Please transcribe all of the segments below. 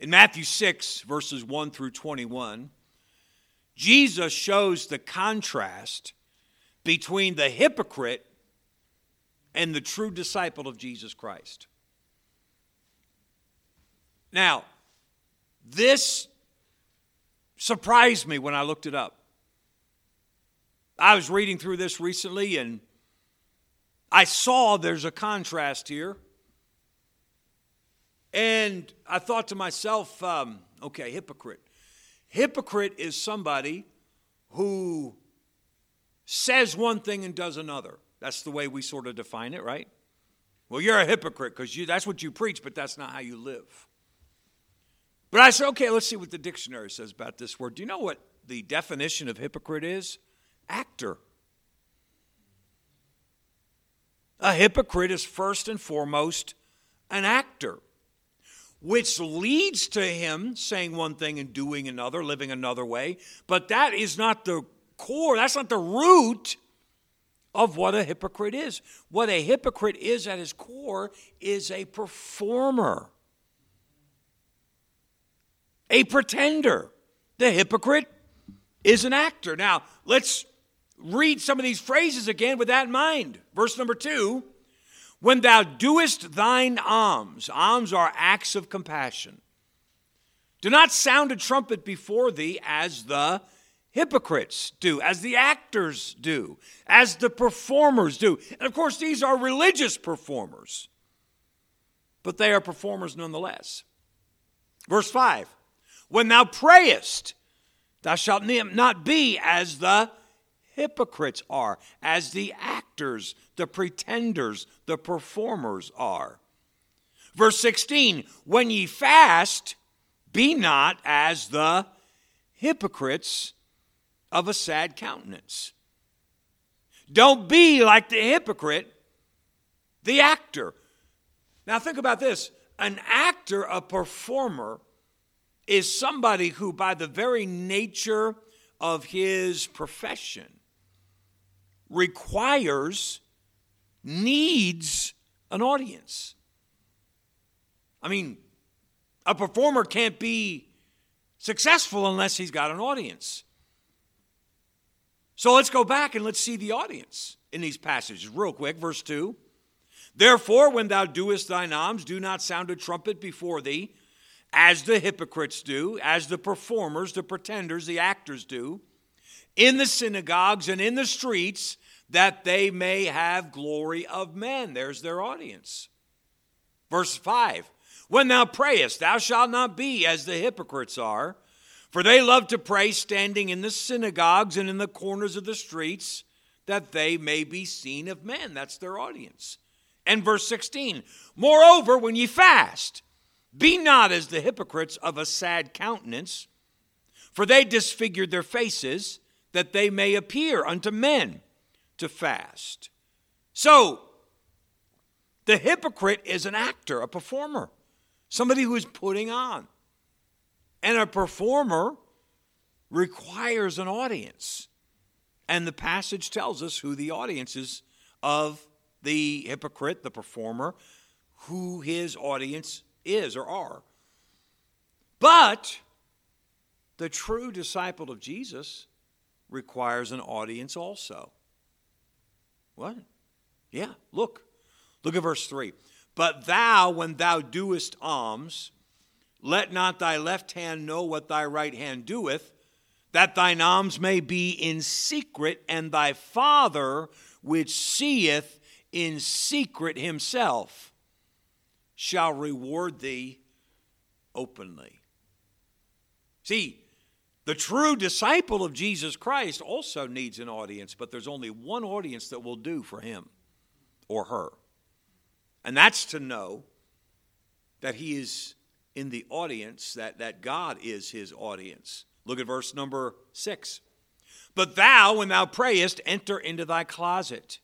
In Matthew 6, verses 1 through 21, Jesus shows the contrast between the hypocrite and the true disciple of Jesus Christ. Now, this surprised me when I looked it up. I was reading through this recently and I saw there's a contrast here. And I thought to myself, um, okay, hypocrite. Hypocrite is somebody who says one thing and does another. That's the way we sort of define it, right? Well, you're a hypocrite because that's what you preach, but that's not how you live. But I said, okay, let's see what the dictionary says about this word. Do you know what the definition of hypocrite is? Actor. A hypocrite is first and foremost an actor, which leads to him saying one thing and doing another, living another way. But that is not the core, that's not the root of what a hypocrite is. What a hypocrite is at his core is a performer a pretender. The hypocrite is an actor. Now, let's read some of these phrases again with that in mind. Verse number two When thou doest thine alms, alms are acts of compassion. Do not sound a trumpet before thee as the hypocrites do, as the actors do, as the performers do. And of course, these are religious performers, but they are performers nonetheless. Verse 5 when thou prayest, thou shalt not be as the hypocrites are, as the actors, the pretenders, the performers are. Verse 16 When ye fast, be not as the hypocrites of a sad countenance. Don't be like the hypocrite, the actor. Now, think about this an actor, a performer, is somebody who, by the very nature of his profession, requires, needs an audience. I mean, a performer can't be successful unless he's got an audience. So let's go back and let's see the audience in these passages real quick. Verse 2 Therefore, when thou doest thine alms, do not sound a trumpet before thee as the hypocrites do, as the performers, the pretenders, the actors do, in the synagogues and in the streets, that they may have glory of men. There's their audience. Verse 5 When thou prayest, thou shalt not be as the hypocrites are, for they love to pray standing in the synagogues and in the corners of the streets, that they may be seen of men. That's their audience. And verse 16 Moreover, when ye fast, be not as the hypocrites of a sad countenance, for they disfigured their faces, that they may appear unto men to fast. So, the hypocrite is an actor, a performer, somebody who is putting on. And a performer requires an audience. And the passage tells us who the audience is of the hypocrite, the performer, who his audience is or are. But the true disciple of Jesus requires an audience also. What? Yeah, look. Look at verse 3. But thou, when thou doest alms, let not thy left hand know what thy right hand doeth, that thine alms may be in secret, and thy Father, which seeth in secret himself, shall reward thee openly. See, the true disciple of Jesus Christ also needs an audience, but there's only one audience that will do for him or her. And that's to know that he is in the audience, that, that God is his audience. Look at verse number six. But thou, when thou prayest, enter into thy closet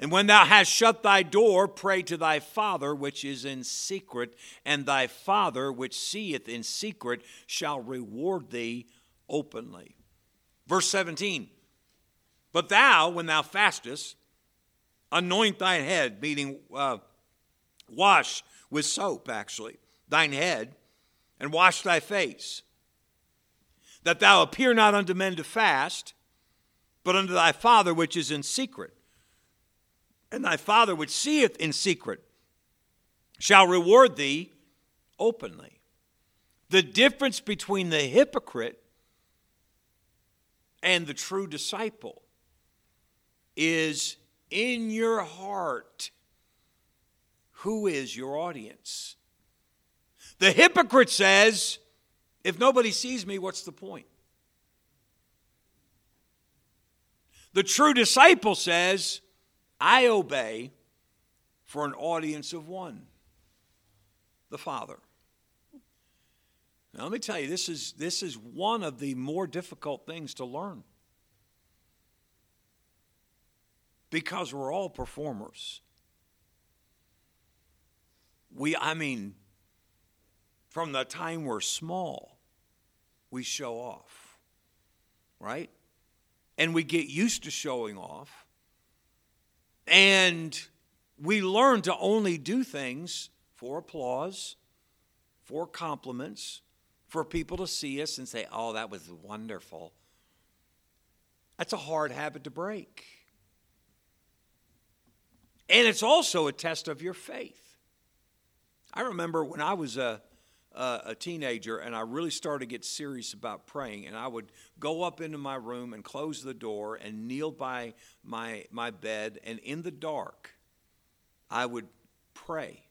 and when thou hast shut thy door, pray to thy Father which is in secret, and thy Father which seeth in secret shall reward thee openly. Verse 17 But thou, when thou fastest, anoint thine head, meaning uh, wash with soap, actually, thine head, and wash thy face, that thou appear not unto men to fast, but unto thy Father which is in secret. And thy Father which seeth in secret shall reward thee openly. The difference between the hypocrite and the true disciple is in your heart who is your audience? The hypocrite says, if nobody sees me, what's the point? The true disciple says, I obey for an audience of one the Father. Now, let me tell you, this is, this is one of the more difficult things to learn. Because we're all performers we, I mean, from the time we're small, we show off, right? And we get used to showing off. And we learn to only do things for applause, for compliments, for people to see us and say, oh, that was wonderful. That's a hard habit to break. And it's also a test of your faith. I remember when I was a, a, a teenager and I really started to get serious about praying, and I would go up into my room and close the door and kneel by my, my bed, and in the dark, I would pray.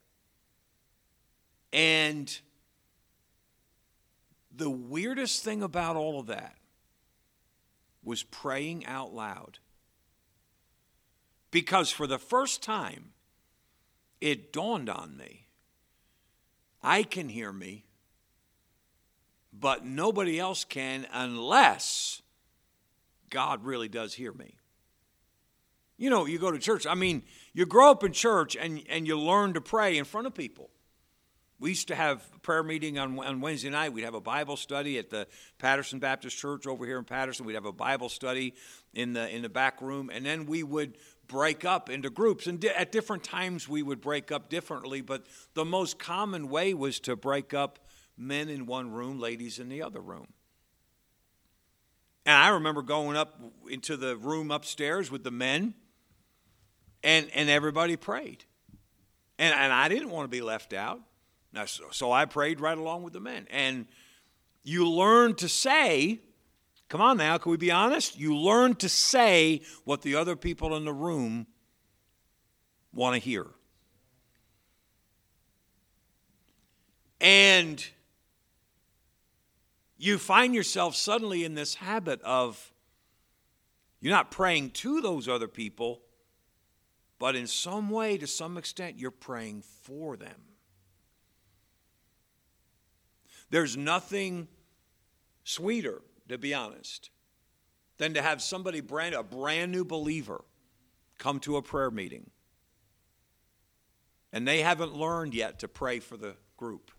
And the weirdest thing about all of that was praying out loud. Because for the first time, it dawned on me I can hear me, but nobody else can unless God really does hear me. You know, you go to church. I mean, you grow up in church and, and you learn to pray in front of people. We used to have a prayer meeting on, on Wednesday night. We'd have a Bible study at the Patterson Baptist Church over here in Patterson. We'd have a Bible study in the in the back room, and then we would break up into groups. And di- at different times, we would break up differently, but the most common way was to break up men in one room, ladies in the other room. And I remember going up into the room upstairs with the men, and, and everybody prayed. And, and I didn't want to be left out. Now, so, so I prayed right along with the men. And you learn to say, Come on now, can we be honest? You learn to say what the other people in the room want to hear. And you find yourself suddenly in this habit of you're not praying to those other people, but in some way, to some extent, you're praying for them. There's nothing sweeter to be honest, than to have somebody brand a brand new believer come to a prayer meeting and they haven't learned yet to pray for the group.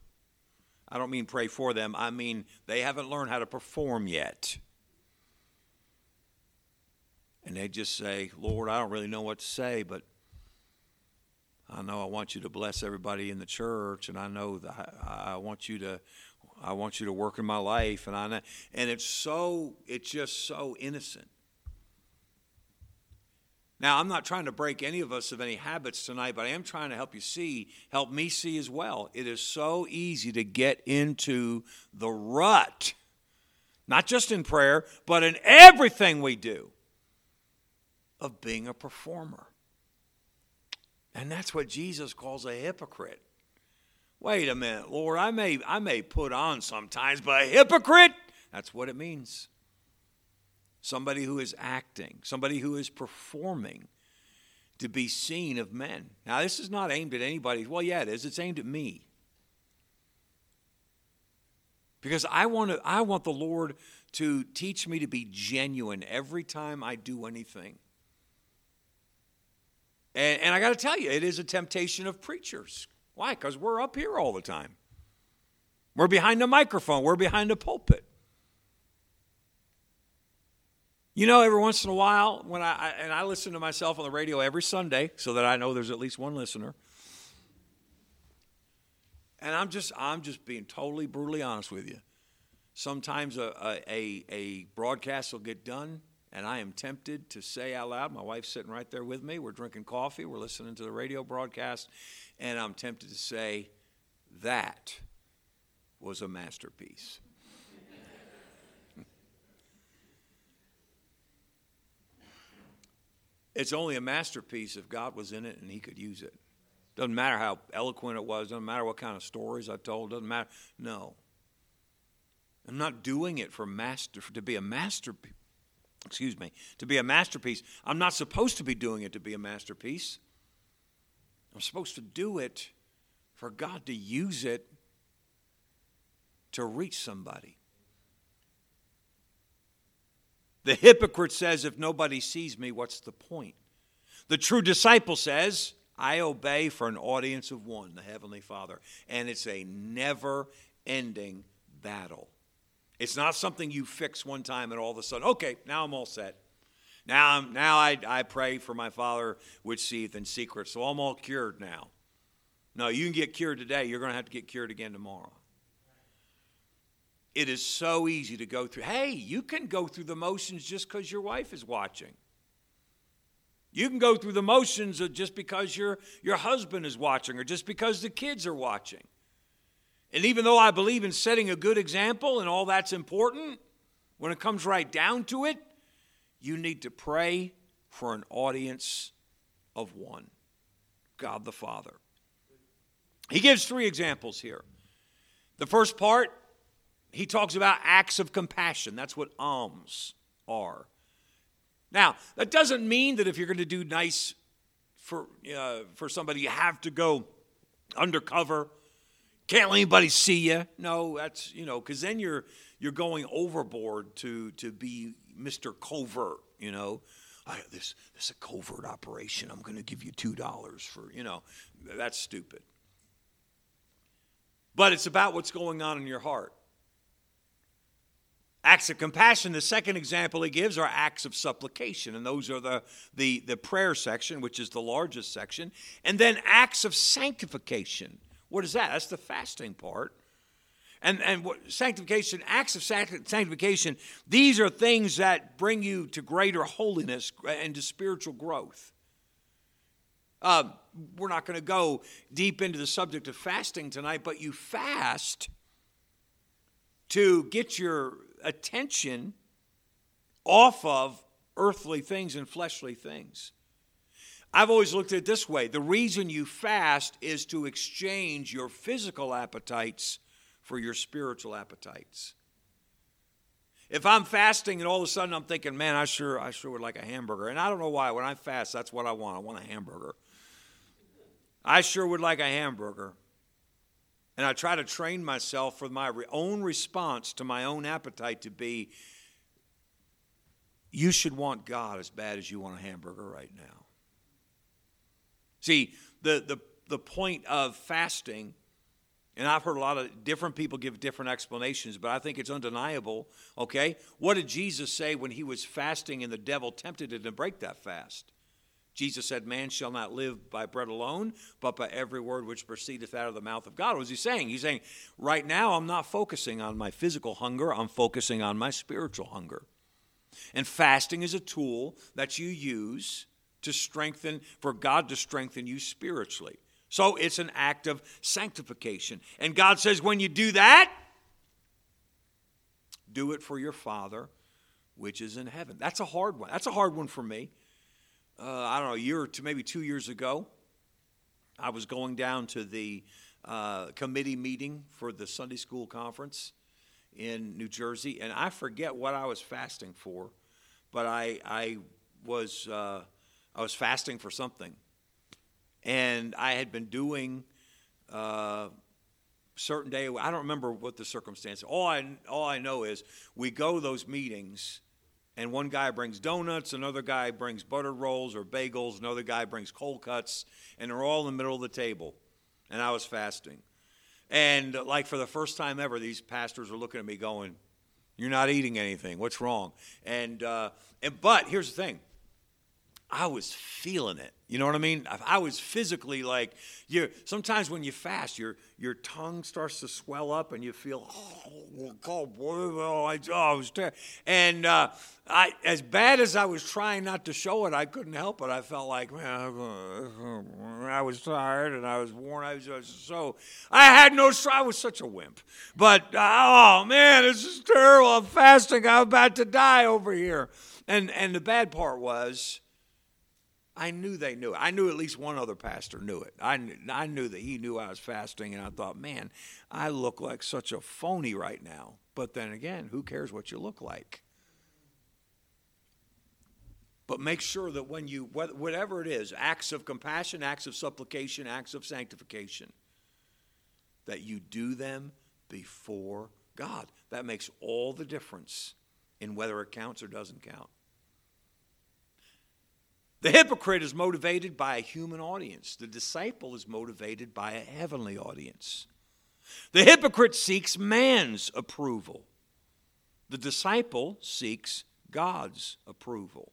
I don't mean pray for them, I mean they haven't learned how to perform yet. And they just say, Lord, I don't really know what to say, but I know I want you to bless everybody in the church, and I know that I want you to I want you to work in my life, and I know. and it's so it's just so innocent. Now, I'm not trying to break any of us of any habits tonight, but I am trying to help you see, help me see as well. It is so easy to get into the rut, not just in prayer, but in everything we do, of being a performer. And that's what Jesus calls a hypocrite. Wait a minute, Lord, I may, I may put on sometimes, but a hypocrite? That's what it means. Somebody who is acting, somebody who is performing to be seen of men. Now, this is not aimed at anybody. Well, yeah, it is. It's aimed at me. Because I want, to, I want the Lord to teach me to be genuine every time I do anything. And, and I got to tell you, it is a temptation of preachers. Why? Because we're up here all the time. We're behind the microphone, we're behind the pulpit. You know, every once in a while, when I, and I listen to myself on the radio every Sunday so that I know there's at least one listener. And I'm just I'm just being totally brutally honest with you. Sometimes a, a, a broadcast will get done, and I am tempted to say out loud, my wife's sitting right there with me, we're drinking coffee, we're listening to the radio broadcast, and I'm tempted to say, that was a masterpiece. it's only a masterpiece if God was in it and he could use it. Doesn't matter how eloquent it was, doesn't matter what kind of stories I told, doesn't matter. No. I'm not doing it for master to be a masterpiece. Excuse me, to be a masterpiece. I'm not supposed to be doing it to be a masterpiece. I'm supposed to do it for God to use it to reach somebody. The hypocrite says, If nobody sees me, what's the point? The true disciple says, I obey for an audience of one, the Heavenly Father. And it's a never ending battle. It's not something you fix one time and all of a sudden, okay, now I'm all set. Now, I'm, now I, I pray for my Father which seeth in secret, so I'm all cured now. No, you can get cured today. You're going to have to get cured again tomorrow. It is so easy to go through. Hey, you can go through the motions just because your wife is watching. You can go through the motions just because your, your husband is watching or just because the kids are watching. And even though I believe in setting a good example and all that's important, when it comes right down to it, you need to pray for an audience of one God the Father. He gives three examples here. The first part, he talks about acts of compassion. That's what alms are. Now, that doesn't mean that if you're going to do nice for, uh, for somebody, you have to go undercover. Can't let anybody see you. No, that's, you know, because then you're, you're going overboard to, to be Mr. Covert, you know. I, this, this is a covert operation. I'm going to give you $2 for, you know, that's stupid. But it's about what's going on in your heart. Acts of compassion, the second example he gives are acts of supplication, and those are the, the, the prayer section, which is the largest section. And then acts of sanctification. What is that? That's the fasting part. And, and what, sanctification, acts of sanctification, these are things that bring you to greater holiness and to spiritual growth. Uh, we're not going to go deep into the subject of fasting tonight, but you fast to get your attention off of earthly things and fleshly things. I've always looked at it this way the reason you fast is to exchange your physical appetites for your spiritual appetites. If I'm fasting and all of a sudden I'm thinking, man, I sure, I sure would like a hamburger. And I don't know why. When I fast, that's what I want. I want a hamburger. I sure would like a hamburger. And I try to train myself for my own response to my own appetite to be you should want God as bad as you want a hamburger right now. See, the, the, the point of fasting, and I've heard a lot of different people give different explanations, but I think it's undeniable. Okay? What did Jesus say when he was fasting and the devil tempted him to break that fast? Jesus said, Man shall not live by bread alone, but by every word which proceedeth out of the mouth of God. What was he saying? He's saying, Right now, I'm not focusing on my physical hunger, I'm focusing on my spiritual hunger. And fasting is a tool that you use to strengthen, for God to strengthen you spiritually. So it's an act of sanctification. And God says, when you do that, do it for your Father which is in heaven. That's a hard one. That's a hard one for me uh, I don't know, a year or two, maybe two years ago, I was going down to the uh, committee meeting for the Sunday school conference in New Jersey, and I forget what I was fasting for, but I I was uh, I was fasting for something, and I had been doing uh, certain day. I don't remember what the circumstance. All I all I know is we go those meetings and one guy brings donuts, another guy brings butter rolls or bagels, another guy brings cold cuts, and they're all in the middle of the table. And I was fasting. And like for the first time ever, these pastors were looking at me going, You're not eating anything. What's wrong? And, uh, and but here's the thing I was feeling it. You know what I mean? I was physically like you. Sometimes when you fast, your your tongue starts to swell up, and you feel oh, oh, oh I, oh, was terrible. And uh, I, as bad as I was trying not to show it, I couldn't help it. I felt like man, I was tired and I was worn. I was, so I had no. I was such a wimp. But oh man, this is terrible. I'm fasting. I'm about to die over here. And and the bad part was I knew they knew. I knew at least one other pastor knew it. I knew, I knew that he knew I was fasting, and I thought, man, I look like such a phony right now. But then again, who cares what you look like? But make sure that when you, whatever it is, acts of compassion, acts of supplication, acts of sanctification, that you do them before God. That makes all the difference in whether it counts or doesn't count. The hypocrite is motivated by a human audience, the disciple is motivated by a heavenly audience. The hypocrite seeks man's approval, the disciple seeks God's approval.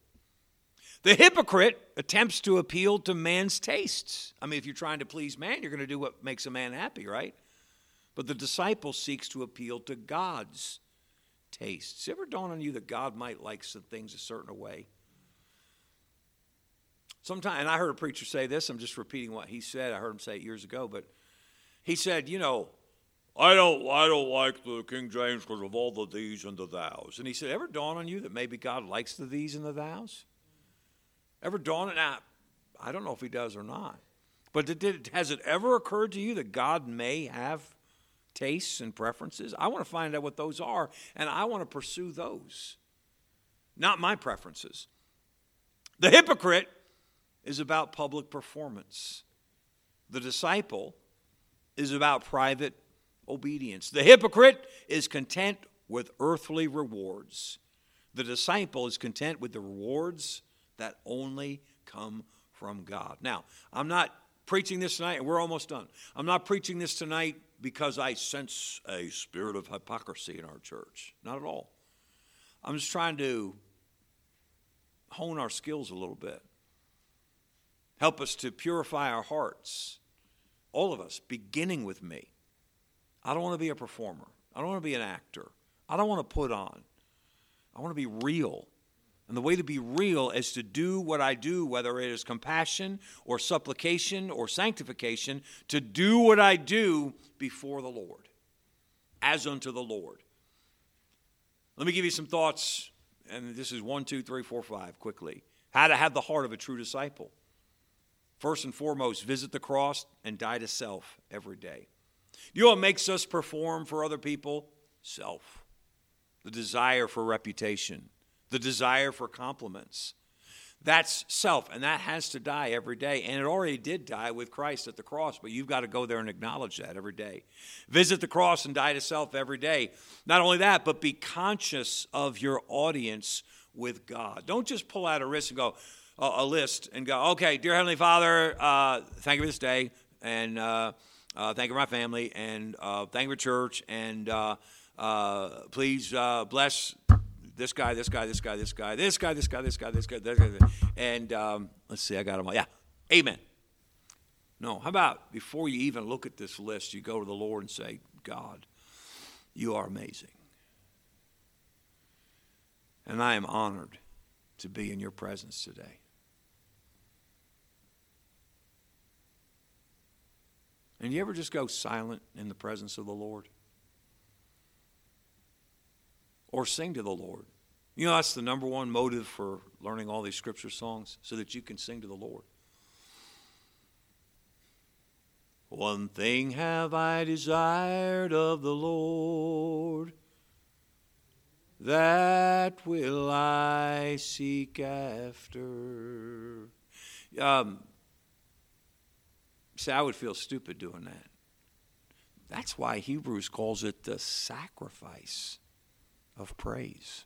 The hypocrite attempts to appeal to man's tastes. I mean, if you're trying to please man, you're going to do what makes a man happy, right? But the disciple seeks to appeal to God's tastes. Ever dawn on you that God might like some things a certain way? Sometimes, and I heard a preacher say this, I'm just repeating what he said. I heard him say it years ago, but he said, you know, I don't, I don't like the King James because of all the these and the thous. And he said, ever dawn on you that maybe God likes the these and the thous? Ever dawn on now? I don't know if he does or not. But did, did, has it ever occurred to you that God may have tastes and preferences? I want to find out what those are, and I want to pursue those, not my preferences. The hypocrite is about public performance. The disciple is about private obedience. The hypocrite is content with earthly rewards. The disciple is content with the rewards that only come from God. Now, I'm not preaching this tonight, and we're almost done. I'm not preaching this tonight because I sense a spirit of hypocrisy in our church. Not at all. I'm just trying to hone our skills a little bit. Help us to purify our hearts. All of us, beginning with me. I don't want to be a performer. I don't want to be an actor. I don't want to put on. I want to be real. And the way to be real is to do what I do, whether it is compassion or supplication or sanctification, to do what I do before the Lord, as unto the Lord. Let me give you some thoughts, and this is one, two, three, four, five, quickly. How to have the heart of a true disciple. First and foremost, visit the cross and die to self every day. You know what makes us perform for other people? Self. The desire for reputation, the desire for compliments. That's self, and that has to die every day. And it already did die with Christ at the cross, but you've got to go there and acknowledge that every day. Visit the cross and die to self every day. Not only that, but be conscious of your audience with God. Don't just pull out a wrist and go, a, list and go, okay, dear Heavenly Father, uh, thank you for this day, and uh, uh, thank you for my family, and uh, thank you for church, and uh, uh, please bless this guy, this guy, this guy, this guy, this guy, this guy, this guy, this guy, this guy, and um, let's see, I got them all. Yeah, amen. No, how about before you even look at this list, you go to the Lord and say, God, you are amazing. And I am honored to be in your presence today. And you ever just go silent in the presence of the Lord? Or sing to the Lord. You know, that's the number one motive for learning all these scripture songs, so that you can sing to the Lord. One thing have I desired of the Lord, that will I seek after. Um, See, I would feel stupid doing that. That's why Hebrews calls it the sacrifice of praise.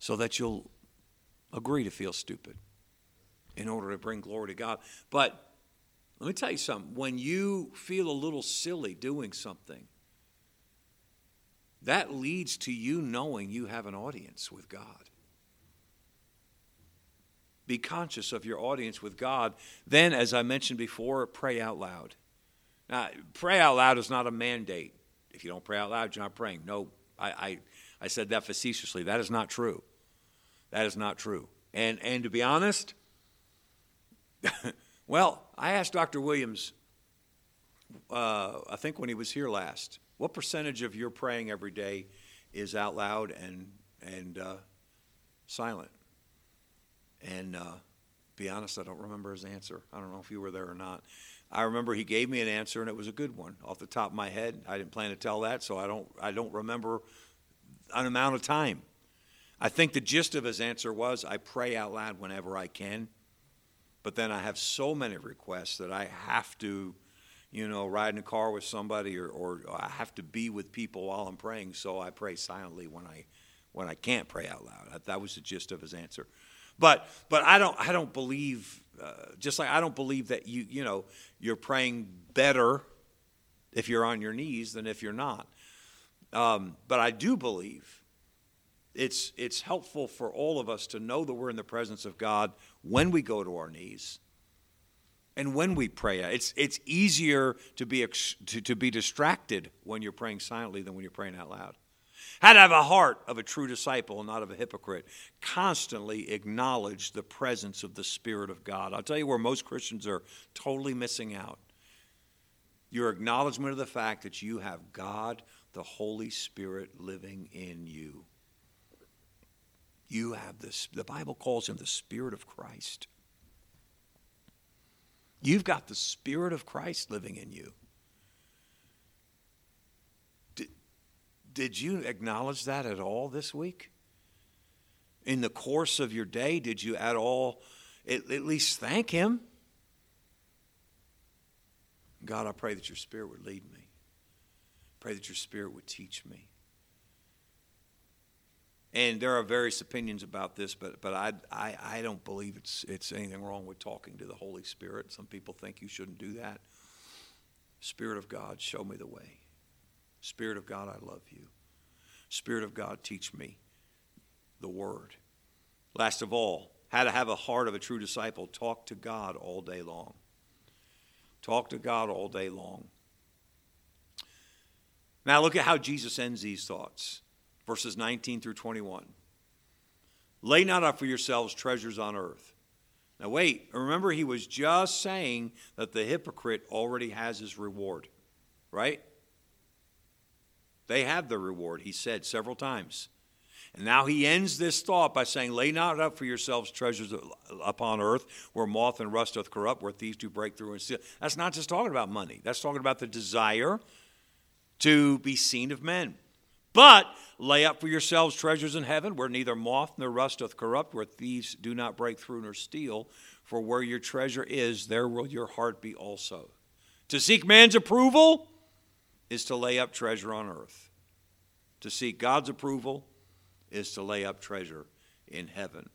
So that you'll agree to feel stupid in order to bring glory to God. But let me tell you something when you feel a little silly doing something, that leads to you knowing you have an audience with God. Be conscious of your audience with God. Then, as I mentioned before, pray out loud. Now, pray out loud is not a mandate. If you don't pray out loud, you're not praying. No, I, I, I said that facetiously. That is not true. That is not true. And, and to be honest, well, I asked Dr. Williams, uh, I think when he was here last, what percentage of your praying every day is out loud and, and uh, silent? And uh, be honest, I don't remember his answer. I don't know if you were there or not. I remember he gave me an answer, and it was a good one off the top of my head. I didn't plan to tell that, so I don't. I don't remember an amount of time. I think the gist of his answer was, "I pray out loud whenever I can, but then I have so many requests that I have to, you know, ride in a car with somebody, or, or I have to be with people while I'm praying. So I pray silently when I when I can't pray out loud." That was the gist of his answer. But but I don't I don't believe uh, just like I don't believe that you you know you're praying better if you're on your knees than if you're not. Um, but I do believe it's it's helpful for all of us to know that we're in the presence of God when we go to our knees and when we pray. It's it's easier to be to, to be distracted when you're praying silently than when you're praying out loud. How to have a heart of a true disciple not of a hypocrite. Constantly acknowledge the presence of the Spirit of God. I'll tell you where most Christians are totally missing out. Your acknowledgement of the fact that you have God, the Holy Spirit, living in you. You have this, the Bible calls him the Spirit of Christ. You've got the Spirit of Christ living in you. Did you acknowledge that at all this week? In the course of your day, did you at all at, at least thank Him? God, I pray that your Spirit would lead me. Pray that your Spirit would teach me. And there are various opinions about this, but, but I, I, I don't believe it's, it's anything wrong with talking to the Holy Spirit. Some people think you shouldn't do that. Spirit of God, show me the way. Spirit of God, I love you. Spirit of God, teach me the word. Last of all, how to have a heart of a true disciple. Talk to God all day long. Talk to God all day long. Now, look at how Jesus ends these thoughts verses 19 through 21. Lay not up for yourselves treasures on earth. Now, wait, remember, he was just saying that the hypocrite already has his reward, right? They have the reward, he said several times. And now he ends this thought by saying, Lay not up for yourselves treasures upon earth where moth and rust doth corrupt, where thieves do break through and steal. That's not just talking about money, that's talking about the desire to be seen of men. But lay up for yourselves treasures in heaven where neither moth nor rust doth corrupt, where thieves do not break through nor steal. For where your treasure is, there will your heart be also. To seek man's approval, is to lay up treasure on earth. To seek God's approval is to lay up treasure in heaven.